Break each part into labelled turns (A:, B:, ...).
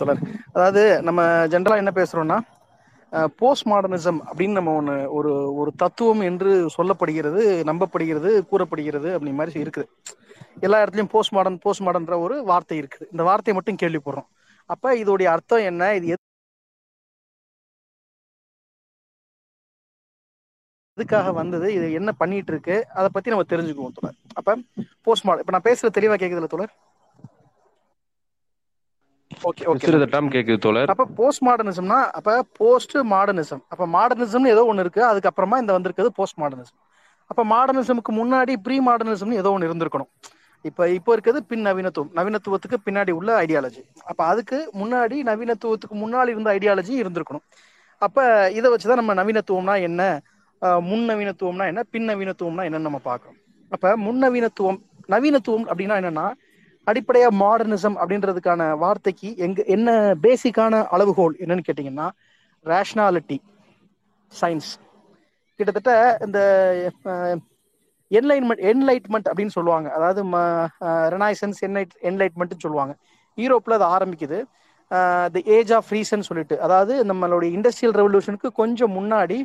A: தொடர் அதாவது நம்ம ஜென்ரலா என்ன பேசுறோம்னா போஸ்ட் மாடர்னிசம் அப்படின்னு நம்ம ஒன்று ஒரு ஒரு தத்துவம் என்று சொல்லப்படுகிறது நம்பப்படுகிறது கூறப்படுகிறது அப்படி மாதிரி இருக்குது. எல்லா இடத்துலயும் போஸ்ட் மாடர்ன் போஸ்ட் மாடர்ன்ற ஒரு வார்த்தை இருக்குது. இந்த வார்த்தையை மட்டும் கேள்விப்படுறோம். அப்ப இதோடைய அர்த்தம் என்ன? இது எதுக்காக வந்தது? இது என்ன பண்ணிட்டு இருக்கு? அதை பத்தி நம்ம தெரிஞ்சுக்குவோம் தொடர் அப்ப போஸ்ட் மாடர்ன் இப்ப நான் பேசுறது தெளிவா கேக்குதுல தொடர் ஓகே ஓகே
B: சிறிதட்டம் கேக்குது தோழர்.
A: அப்ப போஸ்ட் மாடர்னிசம்னா அப்ப போஸ்ட் மாடர்னிசம் அப்ப மாடர்னிசம்னு ஏதோ ஒன்று இருக்கு அதுக்கப்புறமா இந்த வந்திருக்கிறது போஸ்ட் மாடர்னிசம் அப்ப மாடர்னிசமுக்கு முன்னாடி ப்ரீ மாடர்னிசம்னு ஏதோ ஒன்று இருந்திருக்கணும். இப்ப இப்போ இருக்கிறது பின் நவீனத்துவம். நவீனத்துவத்துக்கு பின்னாடி உள்ள ஐடியாலஜி அப்ப அதுக்கு முன்னாடி நவீனத்துவத்துக்கு முன்னாடி இருந்த ஐடியாலஜி இருந்திருக்கணும். அப்ப இதை வச்சுதான் நம்ம நவீனத்துவம்னா என்ன? முன் நவீனத்துவம்னா என்ன? பின் நவீனத்துவம்னா என்னன்னு நம்ம பார்க்கறோம் அப்ப முன் நவீனத்துவம் நவீனத்துவம் அப்படின்னா என்னன்னா அடிப்படையா மாடர்னிசம் அப்படின்றதுக்கான வார்த்தைக்கு எங்க என்ன பேசிக்கான அளவுகோல் என்னன்னு கேட்டீங்கன்னா ரேஷனாலிட்டி சயின்ஸ் கிட்டத்தட்ட இந்த என்லைன்மெண்ட் என்லைட்மெண்ட் அப்படின்னு சொல்லுவாங்க. அதாவது ரெனாய்சன்ஸ் என்லைட் என்லைட்மெண்ட்னு சொல்லுவாங்க. யூரோப்பில் அது ஆரம்பிக்குது. தி ஏஜ் ஆஃப் ரீசன் சொல்லிட்டு. அதாவது நம்மளுடைய இண்டஸ்ட்ரியல் ரெவல்யூஷனுக்கு கொஞ்சம் முன்னாடி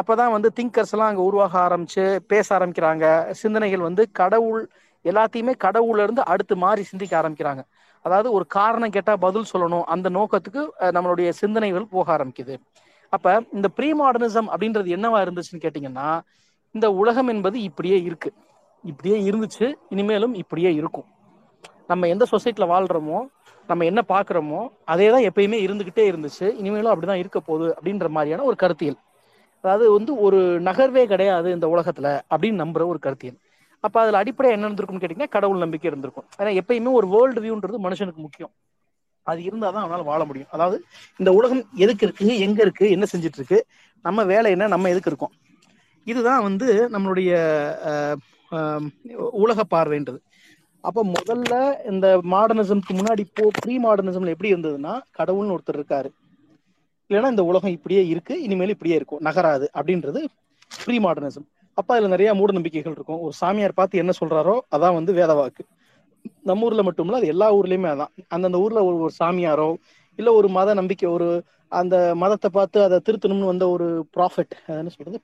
A: அப்போ தான் வந்து திங்கர்ஸ் எல்லாம் அங்கே உருவாக ஆரம்பிச்சு பேச ஆரம்பிக்கிறாங்க. சிந்தனைகள் வந்து கடவுள் எல்லாத்தையுமே கடவுள்ல இருந்து அடுத்து மாறி சிந்திக்க ஆரம்பிக்கிறாங்க. அதாவது ஒரு காரணம் கேட்டா பதில் சொல்லணும். அந்த நோக்கத்துக்கு நம்மளுடைய சிந்தனைகள் போக ஆரம்பிக்குது. அப்ப இந்த ப்ரீ மாடர்னிசம் அப்படின்றது என்னவா இருந்துச்சுன்னு கேட்டீங்கன்னா இந்த உலகம் என்பது இப்படியே இருக்கு. இப்படியே இருந்துச்சு. இனிமேலும் இப்படியே இருக்கும். நம்ம எந்த சொசைட்டில வாழ்றோமோ நம்ம என்ன பாக்குறோமோ அதே தான் எப்பயுமே இருந்துகிட்டே இருந்துச்சு. இனிமேலும் அப்படிதான் இருக்க போகுது அப்படின்ற மாதிரியான ஒரு கருத்தியல். அதாவது வந்து ஒரு நகர்வே கிடையாது இந்த உலகத்துல அப்படின்னு நம்புற ஒரு கருத்தியல். அப்ப அதுல அடிப்படையா என்ன இருந்திருக்கும்னு கேட்டீங்கன்னா கடவுள் நம்பிக்கை இருந்திருக்கும். ஏன்னா எப்பயுமே ஒரு வேர்ல்டு வியூன்றது மனுஷனுக்கு முக்கியம். அது இருந்தாதான் அவனால வாழ முடியும். அதாவது இந்த உலகம் எதுக்கு இருக்கு எங்க இருக்கு என்ன செஞ்சுட்டு இருக்கு நம்ம வேலை என்ன நம்ம எதுக்கு இருக்கோம்? இதுதான் வந்து நம்மளுடைய உலக பார்வைன்றது. அப்ப முதல்ல இந்த மாடர்னிசம்க்கு முன்னாடி போ ப்ரீ மாடர்னிசம்ல எப்படி இருந்ததுன்னா கடவுள்னு ஒருத்தர் இருக்காரு. இல்லைன்னா இந்த உலகம் இப்படியே இருக்கு இனிமேல் இப்படியே இருக்கும். நகராது அப்படின்றது ப்ரீ மாடர்னிசம் அப்ப அதுல நிறைய மூட நம்பிக்கைகள் இருக்கும். ஒரு சாமியார் பார்த்து என்ன சொல்றாரோ அதான் வந்து வேத வாக்கு. நம்ம ஊர்ல மட்டும் இல்ல அது எல்லா ஊர்லயுமே அதான். அந்தந்த ஊர்ல ஒரு ஒரு சாமியாரோ இல்ல ஒரு மத நம்பிக்கை ஒரு அந்த மதத்தை பார்த்து அதை திருத்தணும்னு வந்த ஒரு ப்ராஃபிட் என்ன சொல்றது?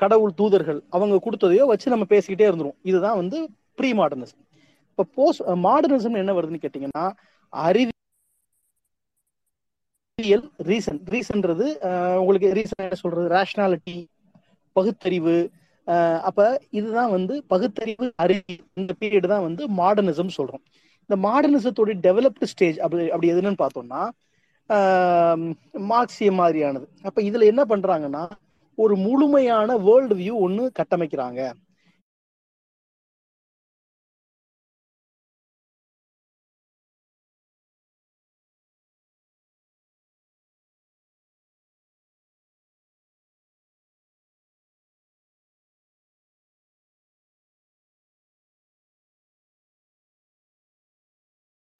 A: கடவுள் தூதர்கள் அவங்க கொடுத்ததையோ வச்சு நம்ம பேசிக்கிட்டே இருந்துரும் இதுதான் வந்து ப்ரீ மாடர்னிசம் இப்போ போஸ்ட் மாடர்னிசம் என்ன வருதுன்னு கேட்டீங்கன்னா அறிவியல் ரீசன் ரீசன்றது உங்களுக்கு ரீசன் என்ன சொல்றது? ரேஷனாலிட்டி பகுத்தறிவு அப்ப இதுதான் வந்து பகுத்தறிவு அறிவியல் இந்த பீரியட் தான் வந்து மாடர்னிசம் சொல்றோம். இந்த மாடர்னிசத்தோட டெவலப்டு ஸ்டேஜ் அப்படி அப்படி எதுன்னு பார்த்தோம்னா ஆஹ் மார்க்சியம் மாதிரியானது. அப்ப இதுல என்ன பண்றாங்கன்னா ஒரு முழுமையான வேர்ல்டு வியூ ஒன்று கட்டமைக்கிறாங்க.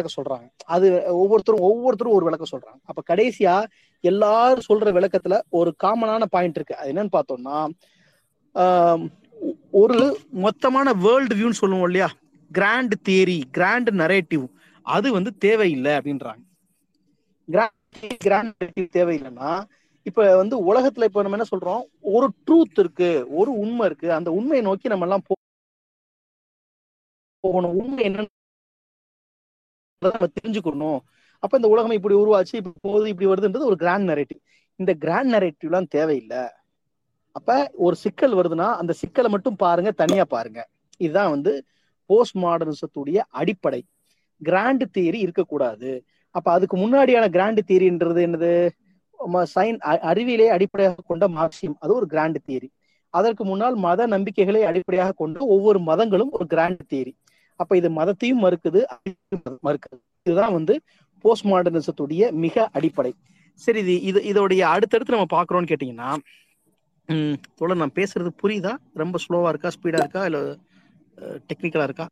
A: விளக்கம் சொல்றாங்க. அது ஒவ்வொருத்தரும் ஒவ்வொருத்தரும் ஒரு விளக்கம் சொல்றாங்க. அப்ப கடைசியா எல்லாரும் சொல்ற விளக்கத்துல ஒரு காமனான பாயிண்ட் இருக்கு. அது என்னன்னு பார்த்தோம்னா ஒரு மொத்தமான வேர்ல்டு வியூன்னு சொல்லுவோம் இல்லையா? கிராண்ட் தியரி கிராண்ட் நரேட்டிவ் அது வந்து தேவையில்லை அப்படின்றாங்க. கிராண்ட் கிராண்ட் நரேட்டிவ் தேவையில்லைன்னா இப்ப வந்து உலகத்துல இப்ப நம்ம என்ன சொல்றோம்? ஒரு ட்ரூத் இருக்கு ஒரு உண்மை இருக்கு. அந்த உண்மையை நோக்கி நம்ம எல்லாம் போகணும். உண்மை என்னன்னு நம்ம தெரிஞ்சுக்கணும். அப்ப இந்த உலகம் இப்படி உருவாச்சு இப்படி போகுது இப்படி வருதுன்றது ஒரு கிராண்ட் நரேட்டிவ் இந்த கிராண்ட் நரேட்டிவ்லாம் தேவையில்லை. அப்ப ஒரு சிக்கல் வருதுன்னா அந்த சிக்கலை மட்டும் பாருங்க தனியா பாருங்க. இதுதான் வந்து போஸ்ட் மாடர்னிசத்துடைய அடிப்படை. கிராண்ட் தியரி இருக்கக்கூடாது. அப்ப அதுக்கு முன்னாடியான கிராண்ட் தியரின்றது என்னது? சயின் அறிவியலை அடிப்படையாக கொண்ட மார்க்சியம். அது ஒரு கிராண்ட் தியரி அதற்கு முன்னால் மத நம்பிக்கைகளை அடிப்படையாக கொண்ட ஒவ்வொரு மதங்களும் ஒரு கிராண்ட் தியரி அப்ப இது மதத்தையும் மறுக்குது மறுக்குது. இதுதான் வந்து போஸ்ட் மாடர்னிசத்துடைய மிக அடிப்படை. சரி இது இது இதோடைய அடுத்தடுத்து நம்ம பாக்குறோம்னு கேட்டீங்கன்னா ம் தோழர் நான் பேசுறது புரியுதா? ரொம்ப ஸ்லோவா இருக்கா? ஸ்பீடா இருக்கா? இல்ல டெக்னிக்கலா இருக்கா?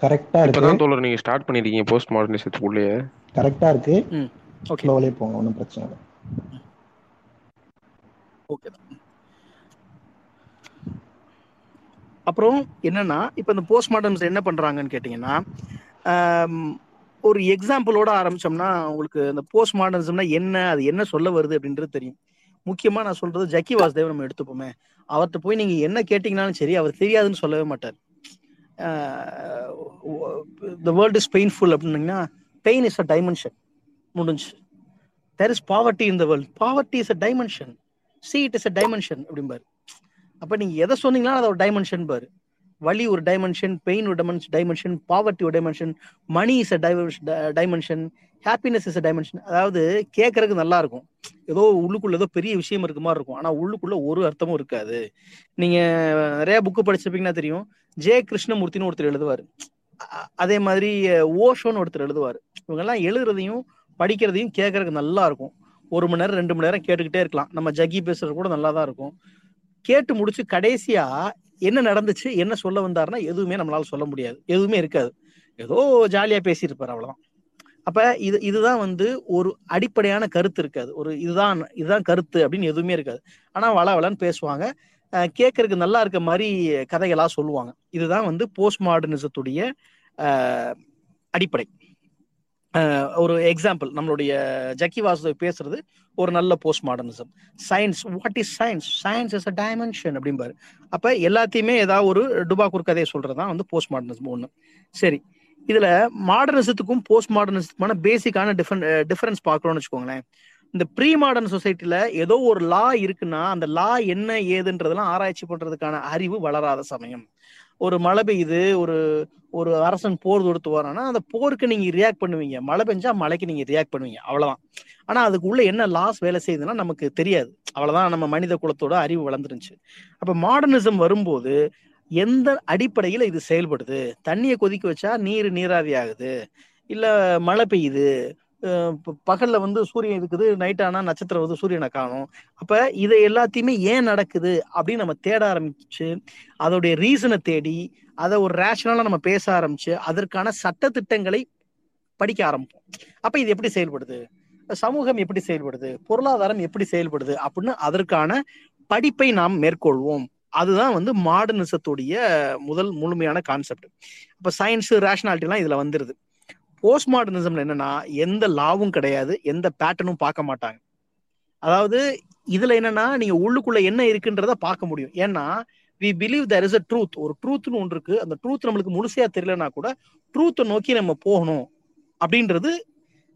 C: கரெக்டா இருக்கு.
B: இப்பதான் தோழர் நீங்க ஸ்டார்ட் பண்ணிருக்கீங்க போஸ்ட் மாடர்னிசத்துக்குள்ளேயே
C: கரெக்டா இருக்கு
A: ஓகே
C: ஸ்லோவிலே போங்க ஒன்றும் பிரச்சனை இல்லை.
A: ஓகே. அப்புறம் என்னன்னா இப்போ இந்த போஸ்ட் என்ன பண்றாங்கன்னு கேட்டிங்கன்னா ஒரு எக்ஸாம்பிளோட ஆரம்பிச்சோம்னா உங்களுக்கு இந்த போஸ்ட் மாடர்னிசம்னா என்ன அது என்ன சொல்ல வருது அப்படின்றது தெரியும். முக்கியமா நான் சொல்றது ஜக்கி வாசுதேவ் நம்ம எடுத்துப்போமே. அவர்கிட்ட போய் நீங்க என்ன கேட்டீங்கனாலும் சரி அவர் தெரியாதுன்னு சொல்லவே மாட்டார். த வேர்ல்ட் இஸ் பெயின்ஃபுல் அப்படின்னீங்கன்னா பெயின் இஸ் அ டைமென்ஷன் முடிஞ்சு there is poverty in the world poverty is a dimension see it is a dimension அப்படிம்பாரு. அப்ப நீங்க எதை சொன்னீங்களா அது ஒரு டைமென்ஷன் பாரு. வலி ஒரு டைமென்ஷன் பெயின் ஒரு டைமென்ஷன் பாவர்ட்டி ஒரு dimension money is a dimension happiness is a dimension அதாவது கேட்கறதுக்கு நல்லா இருக்கும். ஏதோ உள்ளுக்குள்ள ஏதோ பெரிய விஷயம் இருக்க மாதிரி இருக்கும். ஆனா உள்ளுக்குள்ள ஒரு அர்த்தமும் இருக்காது. நீங்க நிறைய புக்கு படிச்சிருப்பீங்கன்னா தெரியும். ஜே கிருஷ்ணமூர்த்தின்னு ஒருத்தர் எழுதுவாரு. அதே மாதிரி ஓஷோன்னு ஒருத்தர் எழுதுவார். இவங்க எல்லாம் எழுதுறதையும் படிக்கிறதையும் கேட்கறதுக்கு நல்லா இருக்கும். ஒரு மணி நேரம் ரெண்டு மணி நேரம் கேட்டுக்கிட்டே இருக்கலாம். நம்ம ஜக்கி பேசுறது கூட நல்லா தான் இருக்கும். கேட்டு முடிச்சு கடைசியா என்ன நடந்துச்சு என்ன சொல்ல வந்தாருன்னா எதுவுமே நம்மளால சொல்ல முடியாது. எதுவுமே இருக்காது. ஏதோ ஜாலியா பேசியிருப்பார் அவ்வளவுதான். அப்ப இது இதுதான் வந்து ஒரு அடிப்படையான கருத்து இருக்காது. ஒரு இதுதான் இதுதான் கருத்து அப்படின்னு எதுவுமே இருக்காது. ஆனா வள வளன்னு பேசுவாங்க. கேட்கறதுக்கு நல்லா இருக்க மாதிரி கதைகளா சொல்லுவாங்க. இதுதான் வந்து போஸ்ட் மாடர்னிசத்துடைய அடிப்படை. ஒரு எக்ஸாம்பிள் நம்மளுடைய ஜக்கி வாசுதேவ் பேசுறது ஒரு நல்ல post modernism science what is science science is a dimension அப்படிம்பாரு. அப்ப எல்லாத்தையுமே ஏதாவது ஒரு டுபாக்கூர் கதையை சொல்றதுதான் வந்து போஸ்ட் மாடர்னிசம் ஒண்ணு. சரி இதுல மாடர்னிசத்துக்கும் போஸ்ட் மாடர்னிசத்துக்குமான பேசிக்கான டிஃபரன் டிஃபரன்ஸ் பார்க்கணும்னு வச்சுக்கோங்களேன். இந்த ப்ரீ மாடர்ன் சொசைட்டில ஏதோ ஒரு லா இருக்குன்னா அந்த லா என்ன ஏதுன்றதெல்லாம் ஆராய்ச்சி பண்றதுக்கான அறிவு வளராத சமயம். ஒரு மழை பெய்யுது ஒரு ஒரு அரசன் போர் தொடுத்து வரானா அந்த போருக்கு நீங்க ரியாக்ட் பண்ணுவீங்க. மழை பெஞ்சா மழைக்கு நீங்க ரியாக்ட் பண்ணுவீங்க. அவ்வளவுதான். ஆனா அதுக்குள்ள என்ன லாஸ் வேலை செய்யுதுன்னா நமக்கு தெரியாது. அவ்வளவுதான். நம்ம மனித குலத்தோட அறிவு வளர்ந்துருச்சு அப்ப மாடர்னிசம் வரும்போது எந்த அடிப்படையில இது செயல்படுது? தண்ணியை கொதிக்க வச்சா நீர் நீராவி ஆகுது. இல்ல மழை பெய்யுது. பகல்ல வந்து சூரியன் இருக்குது நைட் ஆனா நட்சத்திரம் வந்து சூரியனை காணும். அப்ப இதை எல்லாத்தையுமே ஏன் நடக்குது அப்படின்னு நம்ம தேட ஆரம்பிச்சு அதோடைய ரீசனை தேடி அதை ஒரு ரேஷனலா நம்ம பேச ஆரம்பிச்சு அதற்கான சட்ட திட்டங்களை படிக்க ஆரம்பிப்போம். அப்ப இது எப்படி செயல்படுது? சமூகம் எப்படி செயல்படுது? பொருளாதாரம் எப்படி செயல்படுது? அப்படின்னு அதற்கான படிப்பை நாம் மேற்கொள்வோம். அதுதான் வந்து மாடர்னிசத்துடைய முதல் முழுமையான கான்செப்ட் அப்ப சயின்ஸ் ரேஷனாலிட்டி எல்லாம் இதுல வந்துருது. போஸ்ட் மாடர்னிசம்ல என்னன்னா எந்த லாவும் கிடையாது எந்த பேட்டர்னும் பார்க்க மாட்டாங்க. அதாவது இதுல என்னன்னா நீங்க உள்ளுக்குள்ள என்ன இருக்குன்றத பார்க்க முடியும். ஏன்னா we believe there is a truth ஒரு ட்ரூத்னு ஒன்று இருக்கு. அந்த ட்ரூத் நம்மளுக்கு முழுசையா தெரியலனா கூட ட்ரூத்தை நோக்கி நம்ம போகணும் அப்படின்றது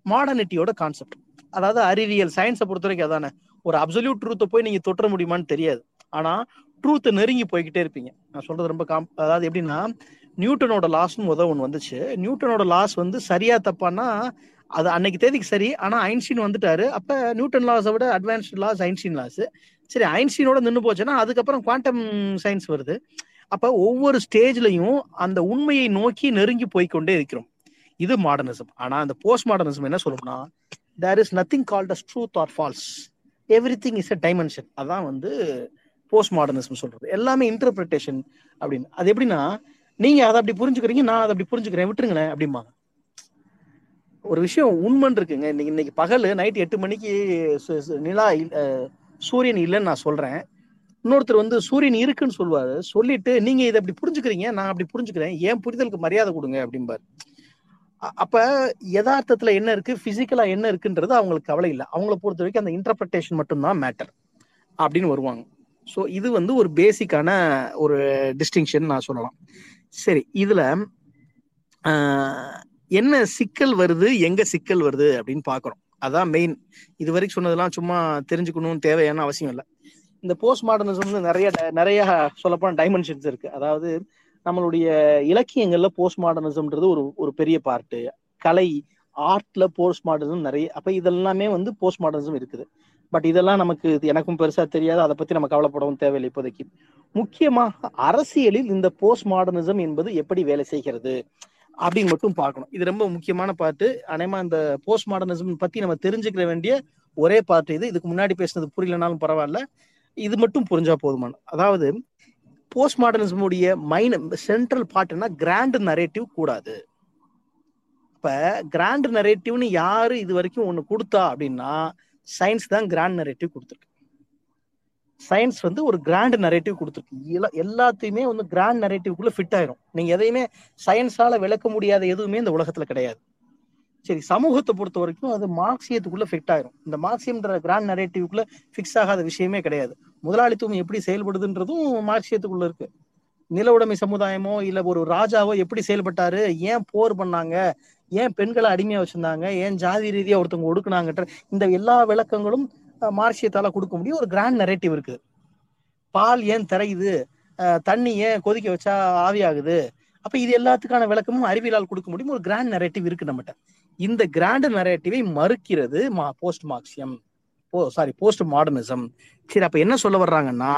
A: மாடர்னிட்டியோட கான்செப்ட் அதாவது அறிவியல் சயின்ஸை பொறுத்த வரைக்கும் அதானே. ஒரு அப்சல்யூட் ட்ரூத்தை போய் நீங்க தொற்ற முடியுமான்னு தெரியாது. ஆனா ட்ரூத்தை நெருங்கி போய்கிட்டே இருப்பீங்க. நான் சொல்றது ரொம்ப காம் அதாவது எப்படின்னா நியூட்டனோட லாஸ்னு முத ஒன்று வந்துச்சு. நியூட்டனோட லாஸ் வந்து சரியா தப்பானா அது அன்னைக்கு தேதிக்கு சரி ஆனா ஐன்ஸ்டீன் வந்துட்டாரு. அப்ப நியூட்டன் லாஸை விட அட்வான்ஸ்டு லாஸ் ஐன்ஸ்டீன் லாஸ் சரி ஐன்ஸ்டீனோட நின்று போச்சுன்னா அதுக்கப்புறம் குவாண்டம் சயின்ஸ் வருது. அப்ப ஒவ்வொரு ஸ்டேஜ்லயும் அந்த உண்மையை நோக்கி நெருங்கி போய்க்கொண்டே இருக்கிறோம். இது மாடர்னிசம் ஆனா அந்த போஸ்ட் மாடர்னிசம் என்ன சொல்லணும்னா there is nothing called as truth or false everything is a dimension அதான் வந்து போஸ்ட் மாடர்னிசம் சொல்றது. எல்லாமே இன்டர்பிரிட்டேஷன் அப்படின்னு. அது எப்படின்னா நீங்க அதை அப்படி புரிஞ்சுக்கிறீங்க நான் அதை அப்படி புரிஞ்சுக்கிறேன் விட்டுருங்களேன் அப்படிம்பாங்க. ஒரு விஷயம் உண்மைன்னு இருக்குங்க. இன்னைக்கு இன்னைக்கு பகல் நைட் எட்டு மணிக்கு நிலா சூரியன் இல்லைன்னு நான் சொல்றேன். இன்னொருத்தர் வந்து சூரியன் இருக்குன்னு சொல்லுவாரு. சொல்லிட்டு நீங்க இதை அப்படி புரிஞ்சுக்கிறீங்க நான் அப்படி புரிஞ்சுக்கிறேன். ஏன் புரிதலுக்கு மரியாதை கொடுங்க அப்படிம்பாரு. அப்ப யதார்த்தத்துல என்ன இருக்கு பிசிக்கலா என்ன இருக்குன்றது அவங்களுக்கு கவலை இல்லை. அவங்கள பொறுத்த வரைக்கும் அந்த இன்டர்பிரட்டேஷன் மட்டும்தான் மேட்டர் அப்படின்னு வருவாங்க. ஸோ இது வந்து ஒரு பேசிக்கான ஒரு டிஸ்டிங்ஷன் நான் சொல்லலாம். சரி இதுல என்ன சிக்கல் வருது எங்க சிக்கல் வருது அப்படின்னு பாக்குறோம். அதான் மெயின் இது வரைக்கும் சொன்னதெல்லாம் சும்மா தெரிஞ்சுக்கணும் தேவையான அவசியம் இல்லை. இந்த போஸ்ட் மாடர்னிசம் வந்து நிறைய நிறைய சொல்லப்போன டைமென்ஷன்ஸ் இருக்கு. அதாவது நம்மளுடைய இலக்கியங்கள்ல போஸ்ட் மாடர்னிசம்ன்றது ஒரு ஒரு பெரிய பார்ட்டு கலை ஆர்ட்ல போஸ்ட் மாடர்னிசம் நிறைய அப்ப இதெல்லாமே வந்து போஸ்ட் மாடர்னிசம் இருக்குது. பட் இதெல்லாம் நமக்கு இது எனக்கும் பெருசா தெரியாது. அதை பத்தி நம்ம கவலைப்படவும் தேவையில்லை இப்போதைக்கு. முக்கியமாக அரசியலில் இந்த போஸ்ட் மாடர்னிசம் என்பது எப்படி வேலை செய்கிறது அப்படின்னு மட்டும் பார்க்கணும். இது ரொம்ப முக்கியமான பாட்டு. அனைமா இந்த போஸ்ட் மாடர்னிசம் பத்தி நம்ம தெரிஞ்சுக்கிற வேண்டிய ஒரே பாட்டு இது. இதுக்கு முன்னாடி பேசினது புரியலனாலும் பரவாயில்ல. இது மட்டும் புரிஞ்சா போதுமான. அதாவது போஸ்ட் மாடர்னிசம் உடைய மைன் சென்ட்ரல் பார்ட்னா கிராண்ட் நரேட்டிவ் கூடாது. இப்ப கிராண்ட் நரேட்டிவ்னு யாரு இது வரைக்கும் ஒண்ணு கொடுத்தா அப்படின்னா சயின்ஸ் தான் கிராண்ட் நரேட்டிவ் கொடுத்துருக்கு. சயின்ஸ் வந்து ஒரு கிராண்ட் நரேட்டிவ் கொடுத்துருக்கு. எல்லா எல்லாத்தையுமே வந்து கிராண்ட் நரேட்டிவ்க்குள்ள ஃபிட் ஆயிரும். நீங்க எதையுமே சயின்ஸால விளக்க முடியாத எதுவுமே இந்த உலகத்துல கிடையாது. சரி சமூகத்தை பொறுத்த வரைக்கும் அது மார்க்சியத்துக்குள்ள ஃபிட் ஆயிரும். இந்த மார்க்சியம்ன்ற கிராண்ட் நரேட்டிவ்க்குள்ள ஃபிக்ஸ் ஆகாத விஷயமே கிடையாது. முதலாளித்துவம் எப்படி செயல்படுதுன்றதும் மார்க்சியத்துக்குள்ள இருக்கு. நில உடைமை சமுதாயமோ இல்ல ஒரு ராஜாவோ எப்படி செயல்பட்டாரு? ஏன் போர் பண்ணாங்க? ஏன் பெண்களை அடிமையா வச்சிருந்தாங்க? ஏன் ஜாதி ரீதியா ஒருத்தவங்க ஒடுக்குனாங்கன்ற இந்த எல்லா விளக்கங்களும் அஹ், மார்க்சியத்தால கொடுக்க முடியும். ஒரு கிராண்ட் நெரேட்டிவ் இருக்குது பால் ஏன் திரையுது? தண்ணி ஏன் கொதிக்க வச்சா ஆவியாகுது? அப்ப இது எல்லாத்துக்கான விளக்கமும் அறிவியலால் கொடுக்க முடியும். ஒரு கிராண்ட் நெரேட்டிவ் இருக்கு நம்மகிட்ட. இந்த கிராண்ட் நெரேட்டிவை மறுக்கிறது போஸ்ட் மார்க்சியம் சாரி போஸ்ட் மாடர்னிசம் சரி அப்ப என்ன சொல்ல வர்றாங்கன்னா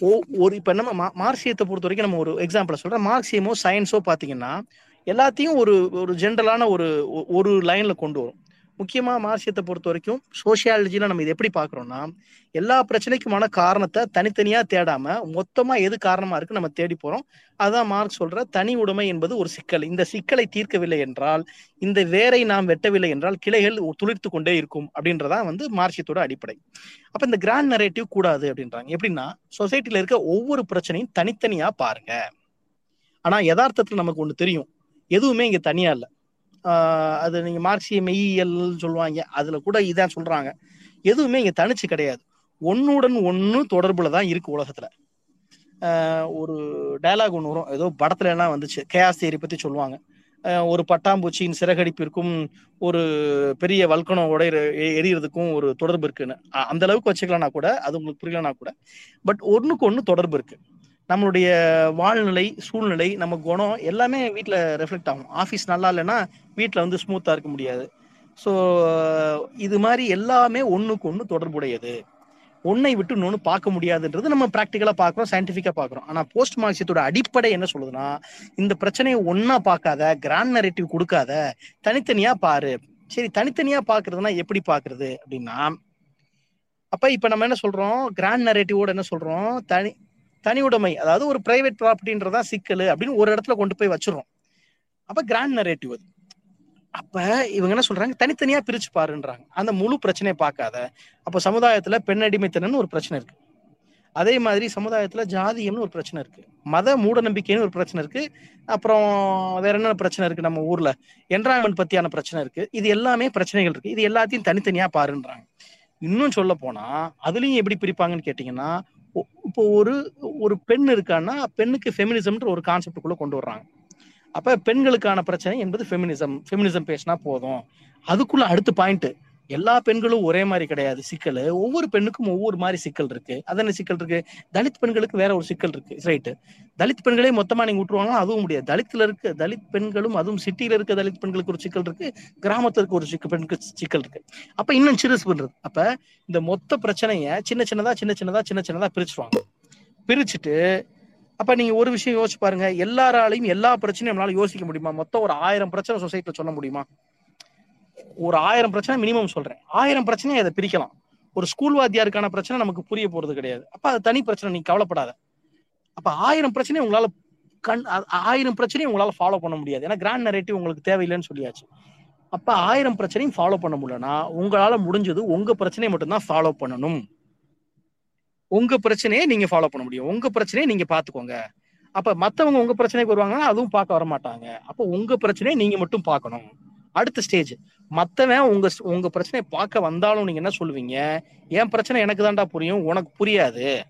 A: ஓ- ஒரு இப்ப நம்ம மா- மார்க்சியத்தை பொறுத்த வரைக்கும் நம்ம ஒரு எக்ஸாம்பிள் சொல்றேன். மார்க்சியமோ சயின்ஸோ பாத்தீங்கன்னா எல்லாத்தையும் ஒரு ஒரு ஜென்ரலான ஒரு ஒ- ஒரு லைன்ல கொண்டு வரும். முக்கியமா மார்க்சியத்தை பொறுத்த வரைக்கும் சோசியாலஜில நம்ம இது எப்படி பாக்குறோம்னா எல்லா பிரச்சனைக்குமான காரணத்தை தனித்தனியா தேடாம மொத்தமா எது காரணமா இருக்கு நம்ம தேடி போறோம். அதான் மார்க் சொல்ற தனி உடைமை என்பது ஒரு சிக்கல். இந்த சிக்கலை தீர்க்கவில்லை என்றால் இந்த வேரை நாம் வெட்டவில்லை என்றால் கிளைகள் துளிர்த்து கொண்டே இருக்கும் அப்படின்றதா வந்து மார்க்சியத்தோட அடிப்படை. அப்ப இந்த கிராண்ட் நரேட்டிவ் கூடாது அப்படின்றாங்க. எப்படின்னா சொசைட்டில இருக்க ஒவ்வொரு பிரச்சனையும் தனித்தனியா பாருங்க. ஆனா யதார்த்தத்துல நமக்கு ஒண்ணு தெரியும். எதுவுமே இங்க தனியா இல்லை. அது நீங்க மார்க்சிய மெய்யியல் சொல்லுவாங்க. அதுல கூட இதான் சொல்றாங்க. எதுவுமே இங்க தனிச்சு கிடையாது. ஒன்னுடன் ஒன்னு தொடர்புல தான் இருக்கு உலகத்துல. ஒரு டைலாக் ஒன்று வரும். ஏதோ படத்துல எல்லாம் வந்துச்சு. கேஸ் தேரி பத்தி சொல்லுவாங்க. ஒரு பட்டாம்பூச்சியின் சிறகடிப்பிற்கும் ஒரு பெரிய வல்கனம் உடைய எரியறதுக்கும் ஒரு தொடர்பு இருக்குன்னு. அந்த அளவுக்கு வச்சுக்கலனா கூட அது உங்களுக்கு புரியலனா கூட பட் ஒன்றுக்கு ஒன்று தொடர்பு இருக்கு. நம்மளுடைய வாழ்நிலை சூழ்நிலை நம்ம குணம் எல்லாமே வீட்டில் ரெஃப்ளெக்ட் ஆகும். ஆஃபீஸ் நல்லா இல்லைன்னா வீட்டில் வந்து ஸ்மூத்தாக இருக்க முடியாது. ஸோ இது மாதிரி எல்லாமே ஒன்றுக்கு ஒன்று தொடர்புடையது. ஒன்றை விட்டு இன்னொன்று பார்க்க முடியாதுன்றது நம்ம ப்ராக்டிக்கலாக பார்க்குறோம் சயின்டிஃபிக்காக பார்க்குறோம். ஆனால் போஸ்ட் மார்க்சியத்தோட அடிப்படை என்ன சொல்லுதுன்னா இந்த பிரச்சனையை ஒன்றா பார்க்காத கிராண்ட் நரேட்டிவ் கொடுக்காத தனித்தனியாக பாரு. சரி தனித்தனியாக பார்க்குறதுனா எப்படி பார்க்குறது அப்படின்னா அப்போ இப்போ நம்ம என்ன சொல்கிறோம் கிராண்ட் நரேட்டிவோட என்ன சொல்கிறோம் தனி தனி உடைமை அதாவது ஒரு பிரைவேட் ப்ராப்பர்ட்டின்றதா சிக்கல் அப்படின்னு ஒரு இடத்துல கொண்டு போய் வச்சிடறோம். அப்ப கிராண்ட் நரேட்டிவ் அது. அப்ப இவங்க என்ன சொல்றாங்க? தனித்தனியா பிரிச்சு பாருன்றாங்க. அந்த முழு பிரச்சனையை பார்க்காத. அப்ப சமுதாயத்துல பெண்ணடிமைத்தனம்னு ஒரு பிரச்சனை இருக்கு. அதே மாதிரி சமுதாயத்துல ஜாதியம்னு ஒரு பிரச்சனை இருக்கு. மத மூட நம்பிக்கைன்னு ஒரு பிரச்சனை இருக்கு. அப்புறம் வேற என்ன பிரச்சனை இருக்கு நம்ம ஊர்ல? என்வரான்மெண்ட் பத்தியான பிரச்சனை இருக்கு. இது எல்லாமே பிரச்சனைகள் இருக்கு. இது எல்லாத்தையும் தனித்தனியா பாருன்றாங்க. இன்னும் சொல்ல போனா அதுலயும் எப்படி பிரிப்பாங்கன்னு கேட்டீங்கன்னா இப்போ ஒரு ஒரு பெண் இருக்கான்னா பெண்ணுக்கு ஃபெமினிசம்ன்ற ஒரு கான்செப்டுக்குள்ள கொண்டு வர்றாங்க. அப்ப பெண்களுக்கான பிரச்சனை என்பது ஃபெமினிசம் ஃபெமினிசம் பேசினா போதும். அதுக்குள்ள அடுத்த பாயிண்ட் எல்லா பெண்களும் ஒரே மாதிரி கிடையாது சிக்கல். ஒவ்வொரு பெண்ணுக்கும் ஒவ்வொரு மாதிரி சிக்கல் இருக்கு. அது என்ன சிக்கல் இருக்கு? தலித் பெண்களுக்கு வேற ஒரு சிக்கல் இருக்கு. ரைட்டு தலித் பெண்களே மொத்தமா நீங்க விட்டுருவாங்கன்னா அதுவும் முடியாது. தலித்துல இருக்க தலித் பெண்களும் அதுவும் சிட்டியில இருக்க தலித் பெண்களுக்கு ஒரு சிக்கல் இருக்கு. கிராமத்துல இருக்க ஒரு சிக்க பெண்ணுக்கு சிக்கல் இருக்கு. அப்ப இன்னும் சிறுசு பண்றது அப்ப இந்த மொத்த பிரச்சனைய சின்ன சின்னதா சின்ன சின்னதா சின்ன சின்னதா பிரிச்சுருவாங்க. பிரிச்சுட்டு அப்ப நீங்க ஒரு விஷயம் யோசிச்சு பாருங்க. எல்லாராலையும் எல்லா பிரச்சனையும் நம்மளால யோசிக்க முடியுமா? மொத்தம் ஒரு ஆயிரம் பிரச்சனை சொசைட்டில சொல்ல முடியுமா? ஒரு ஆயிரம் பிரச்சனை மினிமம் சொல்றேன். ஆயிரம் பிரச்சனையை அதை பிரிக்கலாம். ஒரு ஸ்கூல் வாத்தியாருக்கான பிரச்சனை நமக்கு புரிய போறது கிடையாது. அப்ப அது தனி பிரச்சனை நீ கவலைப்படாத. அப்ப ஆயிரம் பிரச்சனையை உங்களால கண் ஆயிரம் பிரச்சனையும் உங்களால ஃபாலோ பண்ண முடியாது. ஏன்னா கிராண்ட் நரேட்டிவ் உங்களுக்கு தேவையில்லைன்னு சொல்லியாச்சு. அப்ப ஆயிரம் பிரச்சனையும் ஃபாலோ பண்ண முடியலன்னா உங்களால முடிஞ்சது உங்க பிரச்சனையை மட்டும்தான் ஃபாலோ பண்ணணும். உங்க பிரச்சனையை நீங்க ஃபாலோ பண்ண முடியும். உங்க பிரச்சனையை நீங்க பாத்துக்கோங்க அப்ப மத்தவங்க உங்க பிரச்சனைக்கு வருவாங்கன்னா அதுவும் பார்க்க வர மாட்டாங்க அப்ப உங்க பிரச்சனையை நீங்க மட்டும் பார்க்கணும். அடுத்த ஸ்டேஜ் மத்தவன் உங்க உங்க பிரச்சனையை பார்க்க வந்தாலும் நீங்க என்ன சொல்லுவீங்க? என் பிரச்சனை எனக்கு தான்டா புரியும் உனக்கு புரியாது.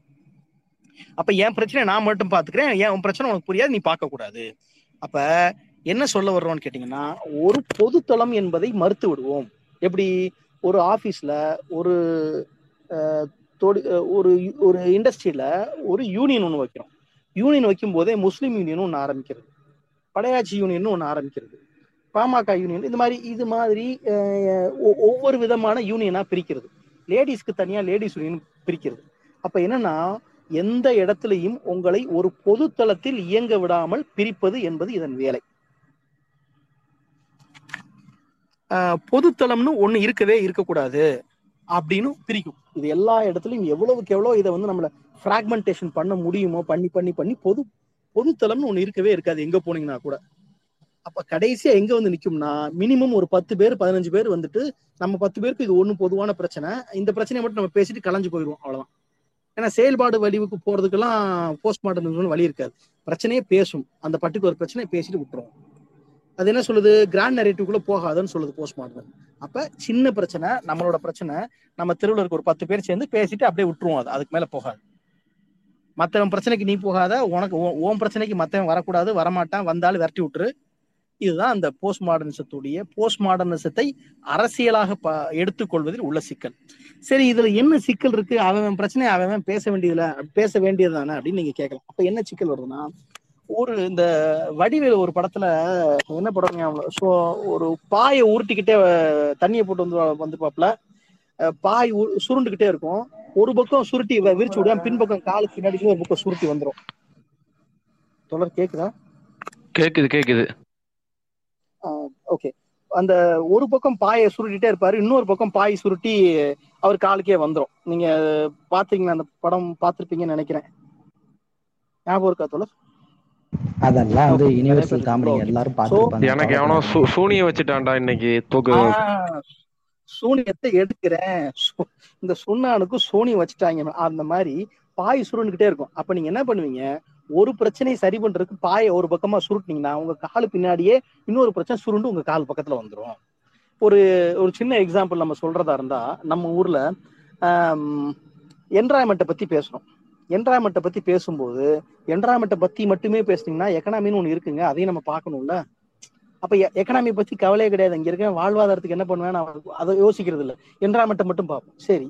A: அப்ப என் பிரச்சனை நான் மட்டும் பாத்துக்கிறேன் என் உன் பிரச்சனை உனக்கு புரியாது நீ பார்க்க கூடாது. அப்ப என்ன சொல்ல வர்றோம்னு கேட்டீங்கன்னா ஒரு பொதுத்தளம் என்பதை மறுத்து விடுவோம். எப்படி? ஒரு ஆபீஸ்ல ஒரு தொடி- ஒரு ஒரு இண்டஸ்ட்ரியில ஒரு யூனியன் ஒன்று வைக்கிறோம். யூனியன் வைக்கும் போதே முஸ்லீம் யூனியன் ஒன்று ஆரம்பிக்கிறது. படையாட்சி யூனியன் ஒன்று ஆரம்பிக்கிறது. பாமக யூனியன் இந்த மாதிரி இது மாதிரி ஒவ்வொரு விதமான யூனியனா பிரிக்கிறது. லேடிஸ்க்கு தனியா லேடிஸ் யூனியன் பிரிக்கிறது. அப்ப என்னன்னா எந்த இடத்துலையும் உங்களை ஒரு பொதுத்தளத்தில் இயங்க விடாமல் பிரிப்பது என்பது இதன் வேலை. பொதுத்தளம்னு ஒண்ணு இருக்கவே இருக்கக்கூடாது அப்படின்னு பிரிக்கும். இது எல்லா இடத்துலையும் எவ்வளவுக்கு எவ்வளவு இதை வந்து நம்மள பிராக்மெண்டேஷன் பண்ண முடியுமோ பண்ணி பண்ணி பண்ணி பொது பொதுத்தளம்னு ஒண்ணு இருக்கவே இருக்காது. எங்க போனீங்கன்னா கூட. அப்ப கடைசியா எங்க வந்து நிக்கும்னா மினிமம் ஒரு பத்து பேர் பதினஞ்சு பேர் வந்துட்டு நம்ம பத்து பேருக்கு இது ஒண்ணு பொதுவான பிரச்சனை. இந்த பிரச்சனையை மட்டும் நம்ம பேசிட்டு கலைஞ்சு போயிடுவோம் அவ்வளவுதான். ஏன்னா செயல்பாடு வடிவுக்கு போறதுக்கெல்லாம் போஸ்ட்மார்ட்டம் வழி இருக்காது. பிரச்சனையே பேசும். அந்த பர்டிகுலர் பிரச்சனையை பேசிட்டு விட்டுருவோம் அது என்ன சொல்லுது? கிராண்ட் நரேட்டிவ்குள்ள போகாதுன்னு சொல்லுது போஸ்ட்மார்ட்டம் அப்ப சின்ன பிரச்சனை நம்மளோட பிரச்சனை நம்ம தெருவில் இருக்க ஒரு பத்து பேர் சேர்ந்து பேசிட்டு அப்படியே விட்டுருவோம் அது. அதுக்கு மேல போகாது. மற்றவன் பிரச்சனைக்கு நீ போகாத உனக்கு ஓ பிரச்சனைக்கு மற்றவன் வரக்கூடாது வரமாட்டான் வந்தாலும் விரட்டி விட்டுரு. இதுதான் அந்த போஸ்ட் மாடர்னிசத்துடைய போஸ்ட் மாடர்னிசத்தை அரசியலாக ப எடுத்துக்கொள்வதில் உள்ள சிக்கல். சரி இதுல என்ன சிக்கல் இருக்கு? அவன் பிரச்சனை அவன் பேச வேண்டியதுல பேச வேண்டியது தானே அப்படின்னு நீங்க கேட்கலாம். அப்ப என்ன சிக்கல் வருதுன்னா ஒரு இந்த வடிவேலு ஒரு படத்துல என்ன படம் ஸோ ஒரு பாயை உருட்டிக்கிட்டே தண்ணியை போட்டு வந்து வந்துருப்பாப்ல பாய் உரு- சுருண்டுகிட்டே இருக்கும். ஒரு பக்கம் சுருட்டி விரிச்சு விடுவேன் பின்பக்கம் காலுக்கு பின்னாடி ஒரு பக்கம் சுருட்டி வந்துடும் தொடர் கேக்குதா?
B: கேக்குது கேக்குது.
A: ஓகே. அந்த ஒரு பக்கம் பாயை சுருட்டிட்டே இருப்பாரு இன்னொரு பக்கம் பாய் சுருட்டி அவர் காலுக்கே வந்துரும். நீங்க பாத்தீங்கன்னா அந்த படம் பார்த்திருப்பீங்கன்னு நினைக்கிறேன். ஞாபகம் இருக்கா தோழர்?
C: அதெல்லாம் வந்து யுனிவர்சல் காமெடி எல்லாரும் பார்த்துருப்பாங்க.
B: எனக்கு எவனோ சூனிய வச்சுட்டான்டா இன்னைக்கு தூக்கு.
A: சூனியத்தை எடுக்கிறேன். இந்த சுண்ணானுக்கு சூனி வச்சுட்டாங்க. அந்த மாதிரி பாய் சுருண்டுகிட்டே இருக்கும். அப்ப நீங்க என்ன பண்ணுவீங்க? ஒரு பிரச்சனையை சரி பண்றதுக்கு பாயை ஒரு பக்கமா சுருட்டினீங்கன்னா உங்க காலு பின்னாடியே இன்னொரு பிரச்சனை சுருண்டு உங்க கால் பக்கத்துல வந்துடும் ஒரு ஒரு சின்ன எக்ஸாம்பிள் நம்ம சொல்றதா இருந்தா நம்ம ஊர்ல என்ராய்மெண்ட்டை பத்தி பேசுறோம் என்ராய்மெண்ட்டை பத்தி பேசும்போது என்ராய்மெண்ட்டை பத்தி மட்டுமே பேசுனீங்கன்னா எக்கனாமின்னு ஒண்ணு இருக்குங்க. அதையும் நம்ம பார்க்கணும்ல. அப்ப எக்கனாமி பத்தி கவலையே கிடையாது. இங்க இருக்க வாழ்வாதாரத்துக்கு என்ன பண்ணுவேன்? நான் அதை யோசிக்கிறது இல்லை என்ராய்மெண்ட்டை மட்டும் பார்ப்போம். சரி.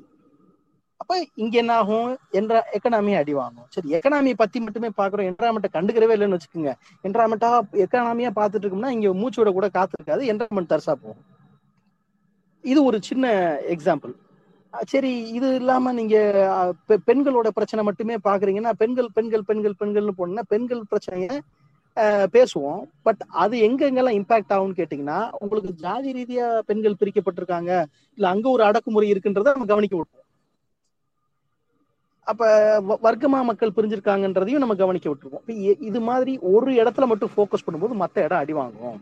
A: அப்ப இங்க என்ன ஆகும்? என்ற எக்கனாமி அடி வாங்கும். சரி எக்கனாமி பத்தி மட்டுமே பாக்குறோம் என்ராய்மெண்ட்டை கண்டுக்கிறவே இல்லைன்னு வச்சுக்கோங்க. என்ராய்மெண்டா எக்கனாமியா பாத்துட்டு இருக்கோம்னா இங்க மூச்சோட கூட காத்து இருக்காது. என்ராய்மெண்ட் தரிசா போகும். இது ஒரு சின்ன எக்ஸாம்பிள் சரி இது இல்லாம நீங்க பெண்களோட பிரச்சனை மட்டுமே பாக்குறீங்கன்னா பெண்கள் பெண்கள் பெண்கள் பெண்கள்னு போனோம்னா பெண்கள் பிரச்சனையை பேசுவோம். பட் அது எங்க எங்கெல்லாம் இம்பாக்ட் ஆகும்னு கேட்டீங்கன்னா உங்களுக்கு ஜாதி ரீதியா பெண்கள் பிரிக்கப்பட்டிருக்காங்க இல்ல அங்க ஒரு அடக்குமுறை இருக்குன்றத நம்ம கவனிக்க விடுவோம். அப்ப வ- வர்க்கமா மக்கள் பிரிஞ்சிருக்காங்கன்றதையும் நம்ம கவனிக்க விட்டுருவோம் இது மாதிரி ஒரு இடத்துல மட்டும் ஃபோக்கஸ் பண்ணும்போது மத்த இடம் அடி வாங்கும்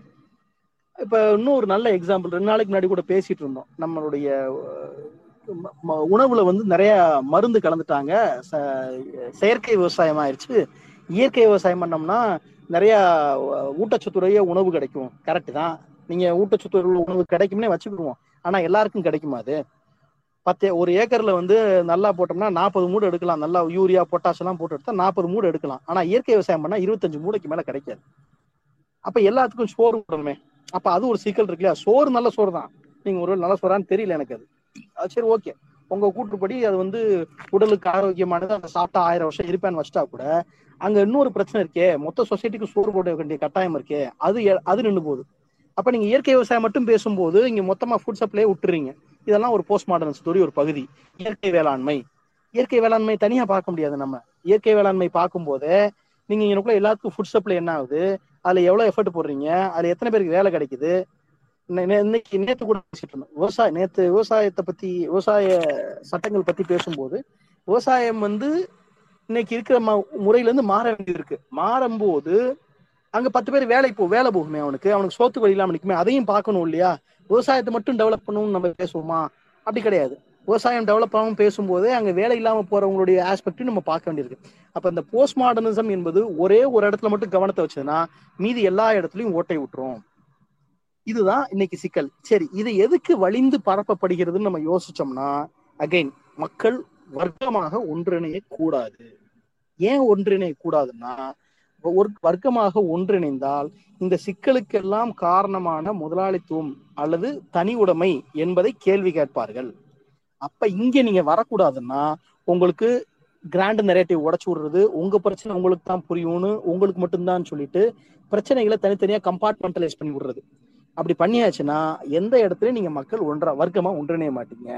A: இப்ப இன்னும் ஒரு நல்ல எக்ஸாம்பிள் ரெண்டு நாளைக்கு முன்னாடி கூட பேசிட்டு இருந்தோம். நம்மளுடைய உணவுல வந்து நிறைய மருந்து கலந்துட்டாங்க. ச- செயற்கை விவசாயம் ஆயிடுச்சு இயற்கை விவசாயம் பண்ணோம்னா நிறைய ஊட்டச்சத்துறைய ஊட்டச்சத்துடைய உணவு கிடைக்கும். கரெக்ட் தான். நீங்க ஊட்டச்சத்து உணவு கிடைக்கும்னே வச்சுக்கிடுவோம். ஆனா எல்லாருக்கும் கிடைக்குமா அது? பத்து ஒரு ஏக்கர்ல வந்து நல்லா போட்டோம்னா நாற்பது மூடு எடுக்கலாம். நல்லா யூரியா பொட்டாஷ் எல்லாம் போட்டு எடுத்தா நாற்பது மூடு எடுக்கலாம். ஆனா இயற்கை விவசாயம் பண்ணா இருபத்தஞ்சு மூடைக்கு மேல கிடைக்காது. அப்ப எல்லாத்துக்கும் சோறு போடணுமே. அப்ப அது ஒரு சிக்கல் இருக்கு இல்லையா? சோறு நல்ல சோறு தான். நீங்க ஒரு நல்ல சோறான்னு தெரியல எனக்கு அது. அது சரி ஓகே. உங்க கூற்றுப்படி அது வந்து உடலுக்கு ஆரோக்கியமானது அதை சாப்பிட்டா ஆயிரம் வருஷம் இருப்பேன்னு வச்சுட்டா கூட அங்க இன்னொரு பிரச்சனை இருக்கே. மொத்த சொசைட்டிக்கு சோறு போட வேண்டிய கட்டாயம் இருக்கே. அது அது நின்று போகுது. அப்ப நீங்க இயற்கை விவசாயம் மட்டும் பேசும்போது இங்க மொத்தமா ஃபுட் சப்ளை விட்டுறீங்க. இதெல்லாம் ஒரு போஸ்ட் மாடர்ன் ஒரு பகுதி. இயற்கை வேளாண்மை. இயற்கை வேளாண்மை தனியா பார்க்க முடியாது நம்ம. இயற்கை வேளாண்மை பார்க்கும்போது நீங்க எனக்குள்ள எல்லாத்துக்கும் ஃபுட் சப்ளை என்ன ஆகுது? அதுல எவ்வளவு எஃபர்ட் போடுறீங்க? அதுல எத்தனை பேருக்கு வேலை கிடைக்குது? இன்னைக்கு நேத்து கூட பேசிட்டு இருந்தோம். விவசாயம் நேத்து விவசாயத்தை பத்தி விவசாய சட்டங்கள் பத்தி பேசும்போது விவசாயம் வந்து இன்னைக்கு இருக்கிற முறையில இருந்து மாற வேண்டியிருக்கு மாறும்போது அங்க பத்து பேர் வேலை போ வேலை போகுமே அவனுக்கு. அவனுக்கு சோத்து வழி இல்லாம நிற்குமே அதையும் பார்க்கணும் இல்லையா? விவசாயத்தை மட்டும் டெவலப் பண்ணணும்னு நம்ம பேசுவோமா? அப்படி கிடையாது. விவசாயம் டெவலப் ஆகும் பேசும்போது அங்க வேலை இல்லாம போறவங்களுடைய ஆஸ்பெக்டும் நம்ம பார்க்க வேண்டியிருக்கு. அப்ப இந்த போஸ்ட் மாடர்னிசம் என்பது ஒரே ஒரு இடத்துல மட்டும் கவனத்தை வச்சதுன்னா மீதி எல்லா இடத்துலயும் ஓட்டை விட்டுரும் இதுதான் இன்னைக்கு சிக்கல். சரி இது எதுக்கு வலிந்து பரப்பப்படுகிறதுன்னு நம்ம யோசிச்சோம்னா அகைன் மக்கள் வர்க்கமாக ஒன்றிணைய கூடாது ஏன் ஒன்றிணைய கூடாதுன்னா வர்க்கமாக ஒன்றிணைந்தால் இந்த சிக்கலுக்கெல்லாம் காரணமான முதலாளித்துவம் அல்லது தனி உடைமை என்பதை கேள்வி கேட்பார்கள். அப்ப இங்க நீங்க வரக்கூடாதுன்னா உங்களுக்கு கிராண்ட் நெரேட்டிவ் உடச்சு விடுறது உங்க பிரச்சனை உங்களுக்கு தான் புரியும்னு உங்களுக்கு மட்டும்தான் சொல்லிட்டு பிரச்சனைகளை தனித்தனியா கம்பார்ட்மெண்டலைஸ் பண்ணி விடுறது. அப்படி பண்ணியாச்சுன்னா எந்த இடத்துலயும் நீங்க மக்கள் ஒன்றா வர்க்கமா ஒன்றிணைய மாட்டீங்க.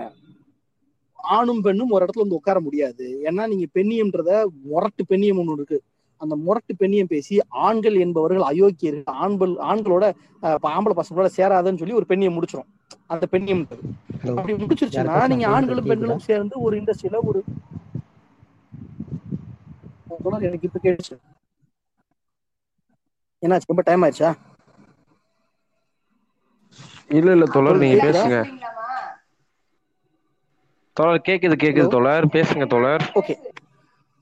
A: ஆணும் பெண்ணும் ஒரு இடத்துல வந்து உட்கார முடியாது. ஏன்னா நீங்க பெண்ணியம்ன்றத முரட்டு பெண்ணியம் ஒன்று இருக்கு. அந்த முரட்டு பெண்ணியம் பேசி ஆண்கள் என்பவர்கள் அயோக்கியர்கள் ஆண்கள் ஆண்களோட ஆம்பளை பசங்களோட சேராதுன்னு சொல்லி ஒரு பெண்ணியம் முடிச்சிரும். அந்த பெண்ணியம் அப்படி முடிச்சிருச்சுன்னா நீங்க ஆண்களும்? பெண்களும் சேர்ந்து ஒரு இண்டஸ்ட்ரியில ஒரு தொடர் எனக்கு இப்ப கேட்டுச்சு. என்னாச்சு? ரொம்ப டைம் ஆயிடுச்சா?
B: இல்ல இல்ல தோழர் நீங்க? பேசுங்க. தோழர் கேக்குது கேக்குது? தோழர். பேசுங்க தோழர்.
A: ஓகே.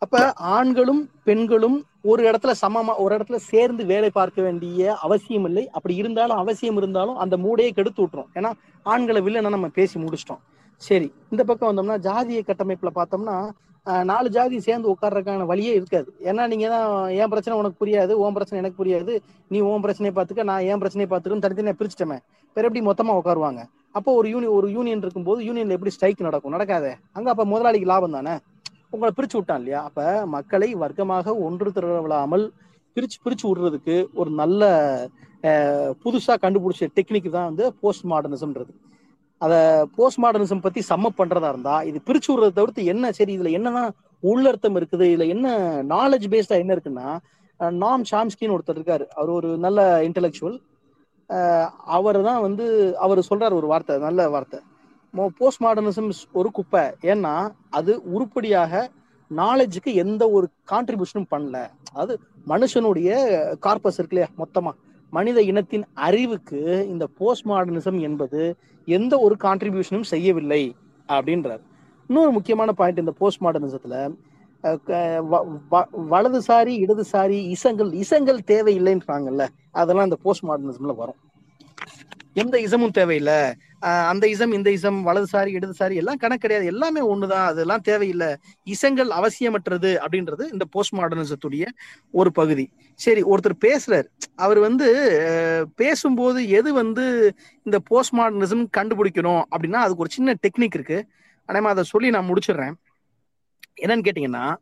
A: அப்ப ஆண்களும் பெண்களும் ஒரு இடத்துல சமமா ஒரு இடத்துல சேர்ந்து வேலை பார்க்க வேண்டிய அவசியம் இல்லை. அப்படி இருந்தாலும் அவசியம் இருந்தாலும் அந்த மூடையே கெடுத்து விட்டுரும். ஏன்னா ஆண்களை வில்லனா நம்ம பேசி முடிச்சிட்டோம். சரி இந்த பக்கம் வந்தோம்னா ஜாதிய கட்டமைப்புல பார்த்தோம்னா நாலு ஜாதி சேர்ந்து உட்கார்றதுக்கான வழியே இருக்காது. ஏன்னா நீங்க தான் என் பிரச்சனை உனக்கு புரியாது? உன் பிரச்சனை எனக்கு புரியாது. நீ உன் பிரச்சனையை பார்த்துக்க. நான் என் பிரச்சனையை பார்த்துக்கணும் தனித்தனியா பிரிச்சுட்டோமே. பேர் எப்படி மொத்தமா உட்காருவாங்க? அப்போ ஒரு யூனியன் ஒரு யூனியன் இருக்கும்போது யூனியன்ல எப்படி ஸ்ட்ரைக் நடக்கும்? நடக்காதே. அங்க அப்ப முதலாளிக்கு லாபம் தானே? உங்களை பிரிச்சு விட்டான் இல்லையா? அப்ப மக்களை வர்க்கமாக ஒன்று திரளாமல் பிரிச்சு பிரிச்சு விடுறதுக்கு ஒரு நல்ல புதுசா கண்டுபிடிச்ச டெக்னிக் தான் வந்து போஸ்ட் மாடர்னிசம்ன்றது அத போஸ்ட் மாடர்னிசம் பத்தி சம்ம பண்றதா இருந்தா இது பிரிச்சு விடுறத தவிர்த்து என்ன சரி இதுல என்னதான் உள்ளர்த்தம் இருக்குது இதுல என்ன நாலேஜ் பேஸ்டா என்ன இருக்குன்னா நாம் சாம்ஸ்கின்னு ஒருத்தர் இருக்காரு. அவர் ஒரு நல்ல இன்டெலெக்சுவல் அவர் தான் வந்து அவர் சொல்றாரு ஒரு வார்த்தை நல்ல வார்த்தை. போஸ்ட் மாடர்னிசம் ஒரு குப்பை. ஏன்னா அது உருப்படியாக நாலேஜுக்கு எந்த ஒரு கான்ட்ரிபியூஷனும் பண்ணல. அதாவது மனுஷனுடைய கார்பஸ் இருக்கு இல்லையா மொத்தமா. மனித இனத்தின் அறிவுக்கு இந்த போஸ்ட் மாடர்னிசம் என்பது எந்த ஒரு கான்ட்ரிபியூஷனும் செய்யவில்லை அப்படின்றார். இன்னொரு முக்கியமான பாயிண்ட் இந்த போஸ்ட் மாடர்னிசத்துல வ- வலதுசாரி இடதுசாரி இசங்கள் இசங்கள் தேவையில்லைன்றாங்கல்ல அதெல்லாம் இந்த போஸ்ட் மாடர்னிசம்ல வரும். எந்த இசமும் தேவையில்லை. அந்த இசம் இந்த இசம் வலதுசாரி இடதுசாரி எல்லாம் கணக்கு கிடையாது. எல்லாமே ஒண்ணுதான். அதெல்லாம் தேவையில்லை. இசங்கள் அவசியமற்றது அப்படின்றது இந்த போஸ்ட் மாடர்னிசத்துடைய ஒரு பகுதி. சரி ஒருத்தர் பேசுறார். அவர் வந்து பேசும்போது எது வந்து இந்த போஸ்ட் மாடர்னிசம் கண்டுபிடிக்கணும் அப்படின்னா அதுக்கு ஒரு சின்ன டெக்னிக் இருக்கு. அதே அதை சொல்லி நான் முடிச்சிடுறேன். என்னன்னு கேட்டீங்கன்னா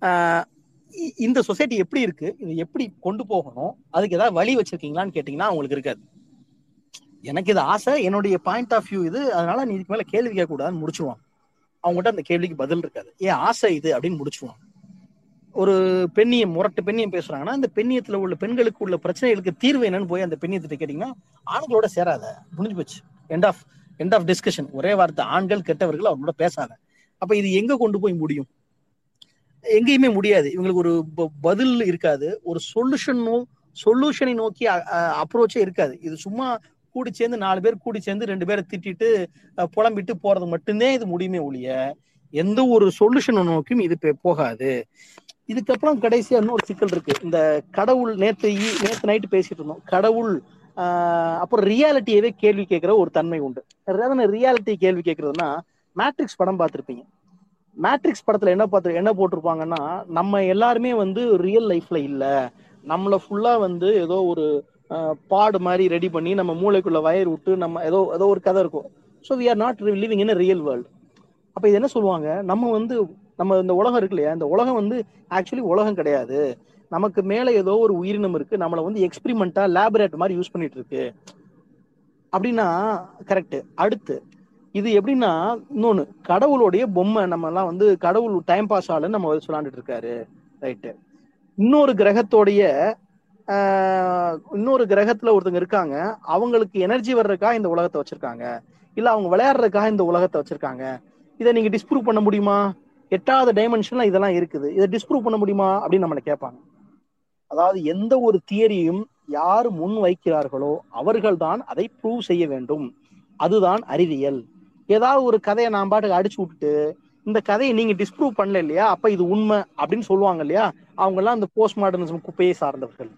A: இ- இந்த சொசைட்டி எப்படி இருக்கு? இது எப்படி கொண்டு போகணும்? அதுக்கு ஏதாவது வழி வச்சிருக்கீங்களான்னு கேட்டீங்கன்னா அவங்களுக்கு இருக்காது. எனக்கு இது ஆசை என்னுடைய பாயிண்ட் ஆஃப் வியூ இது அதனால நீ இதுக்கு மேல கேள்வி கேட்க கூடாதுன்னு முடிச்சுவான் அவங்ககிட்ட அந்த கேள்விக்கு பதில் இருக்காது. ஏன் ஆசை இது அப்படின்னு முடிச்சுவான் ஒரு பெண்ணியம் முரட்டு பெண்ணியம் பேசுறாங்கன்னா அந்த பெண்ணியத்துல உள்ள பெண்களுக்கு உள்ள பிரச்சனைகளுக்கு தீர்வு என்னன்னு போய் அந்த பெண்ணியத்திட்ட கேட்டீங்கன்னா ஆண்களோட சேராத. முடிஞ்சு போச்சு. End of end of discussion ஒரே வார்த்தை ஆண்கள் கெட்டவர்கள் அவங்களோட பேசாத. அப்ப இது எங்க கொண்டு போய் முடியும்? எங்கேயுமே முடியாது. இவங்களுக்கு ஒரு ப- பதில் இருக்காது. ஒரு சொல்யூஷனும் சொல்யூஷனை நோக்கி அப்ரோச்சே இருக்காது. இது சும்மா கூடி சேர்ந்து நாலு பேர் கூடி சேர்ந்து ரெண்டு பேரை திட்டிட்டு புலம்பிட்டு போறது மட்டும்தான் இது முடியுமே ஒழிய எந்த ஒரு சொல்யூஷனை நோக்கியும் இது போகாது. இதுக்கப்புறம் கடைசியா இன்னொரு சிக்கல் இருக்கு. இந்த கடவுள் நேத்து நேற்று நேத்து நைட்டு பேசிட்டு இருந்தோம். கடவுள் ஆஹ், அப்புறம் ரியாலிட்டியவே கேள்வி கேட்கிற ஒரு தன்மை உண்டு. ரியாலிட்டி கேள்வி கேட்கறதுன்னா மேட்ரிக்ஸ் படம் பார்த்துருப்பீங்க. மேட்ரிக்ஸ் படத்துல என்ன பார்த்து என்ன போட்டிருப்பாங்கன்னா நம்ம எல்லாருமே வந்து ரியல் லைஃப்ல இல்ல. நம்மள ஃபுல்லா வந்து ஏதோ ஒரு பாடு மாதிரி ரெடி பண்ணி நம்ம மூளைக்குள்ள வயர் விட்டு நம்ம ஏதோ ஏதோ ஒரு கதை இருக்கும். So we are not living in real world அப்போ இது என்ன சொல்லுவாங்க? நம்ம வந்து நம்ம இந்த உலகம் இருக்கு இல்லையா? இந்த உலகம் வந்து ஆக்சுவலி உலகம் கிடையாது. நமக்கு மேலே ஏதோ ஒரு உயிரினம் இருக்கு. நம்மளை வந்து எக்ஸ்பிரிமெண்டா லேபரேட் மாதிரி யூஸ் பண்ணிட்டு இருக்கு. அப்படின்னா கரெக்ட் அடுத்து இது எப்படின்னா இன்னொன்று கடவுளுடைய பொம்மை நம்ம எல்லாம் வந்து கடவுள் டைம் பாஸ் ஆளுன்னு நம்ம வந்து சொல்லாண்டுட்டு இருக்காரு. ரைட்டு இன்னொரு கிரகத்தோடைய இன்னொரு கிரகத்துல ஒருத்தங்க இருக்காங்க. அவங்களுக்கு எனர்ஜி வர்றதுக்காக இந்த உலகத்தை வச்சிருக்காங்க. இல்ல அவங்க விளையாடுறதுக்காக இந்த உலகத்தை வச்சிருக்காங்க. இதை நீங்க டிஸ்ப்ரூவ் பண்ண முடியுமா? எட்டாவது டைமென்ஷன்ல இதெல்லாம் இருக்குது. இதை டிஸ்ப்ரூவ் பண்ண முடியுமா? அப்படின்னு நம்மளை கேட்பாங்க. அதாவது எந்த ஒரு தியரியும் யார் முன் வைக்கிறார்களோ அவர்கள்தான் அதை ப்ரூவ் செய்ய வேண்டும். அதுதான் அறிவியல். ஏதாவது ஒரு கதையை நான் பாட்டுக்கு அடிச்சு விட்டுட்டு இந்த கதையை நீங்க டிஸ்ப்ரூவ் பண்ணல இல்லையா? அப்ப இது உண்மை அப்படின்னு சொல்லுவாங்க இல்லையா? அவங்க எல்லாம் இந்த போஸ்ட் மாடர்னிசம் குப்பையை சார்ந்தவர்கள்.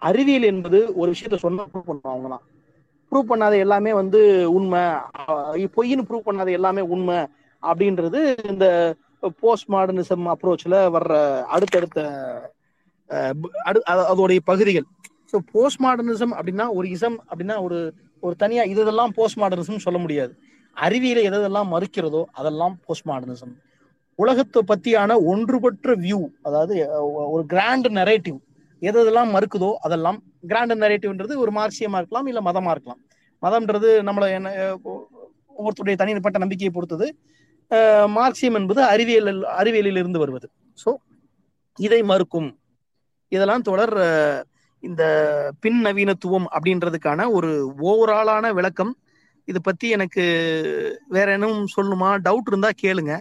A: அறிவியல் என்பது ஒரு விஷயத்த சொன்னா ப்ரூவ் பண்ணுவோம் அவங்கலாம் ப்ரூவ் பண்ணாத எல்லாமே வந்து உண்மை. அஹ் பொய்ன்னு ப்ரூவ் பண்ணாத எல்லாமே உண்மை அப்படின்றது இந்த போஸ்ட் மாடர்னிசம் அப்ரோச்ல வர்ற அடுத்தடுத்த அடு- அதோடைய பகுதிகள். ஸோ போஸ்ட் மாடர்னிசம் அப்படின்னா ஒரு இசம் அப்படின்னா ஒரு ஒரு தனியா இதெல்லாம் போஸ்ட் மாடர்னிசம் சொல்ல முடியாது. அறிவியலை எதெல்லாம் மறுக்கிறதோ அதெல்லாம் போஸ்ட் மாடர்னிசம் உலகத்தை பத்தியான ஒன்றுபற்ற வியூ அதாவது ஒரு கிராண்ட் நரேட்டிவ் எது எதெல்லாம் மறுக்குதோ அதெல்லாம் கிராண்ட் நரேட்டிவ்ன்றது ஒரு மார்க்சியமா இருக்கலாம் இல்ல மதமா இருக்கலாம். மதம்ன்றது நம்மள என்ன ஒவ்வொருத்தருடைய தனிப்பட்ட நம்பிக்கையை பொறுத்தது. மார்க்சியம் என்பது அறிவியல் அறிவியலில் இருந்து வருவது. ஸோ இதை மறுக்கும். இதெல்லாம் தொடர் இந்த பின் நவீனத்துவம் அப்படின்றதுக்கான ஒரு ஓவராலான விளக்கம். இது பத்தி எனக்கு வேற என்னும் சொல்லணுமா? டவுட் இருந்தா கேளுங்க.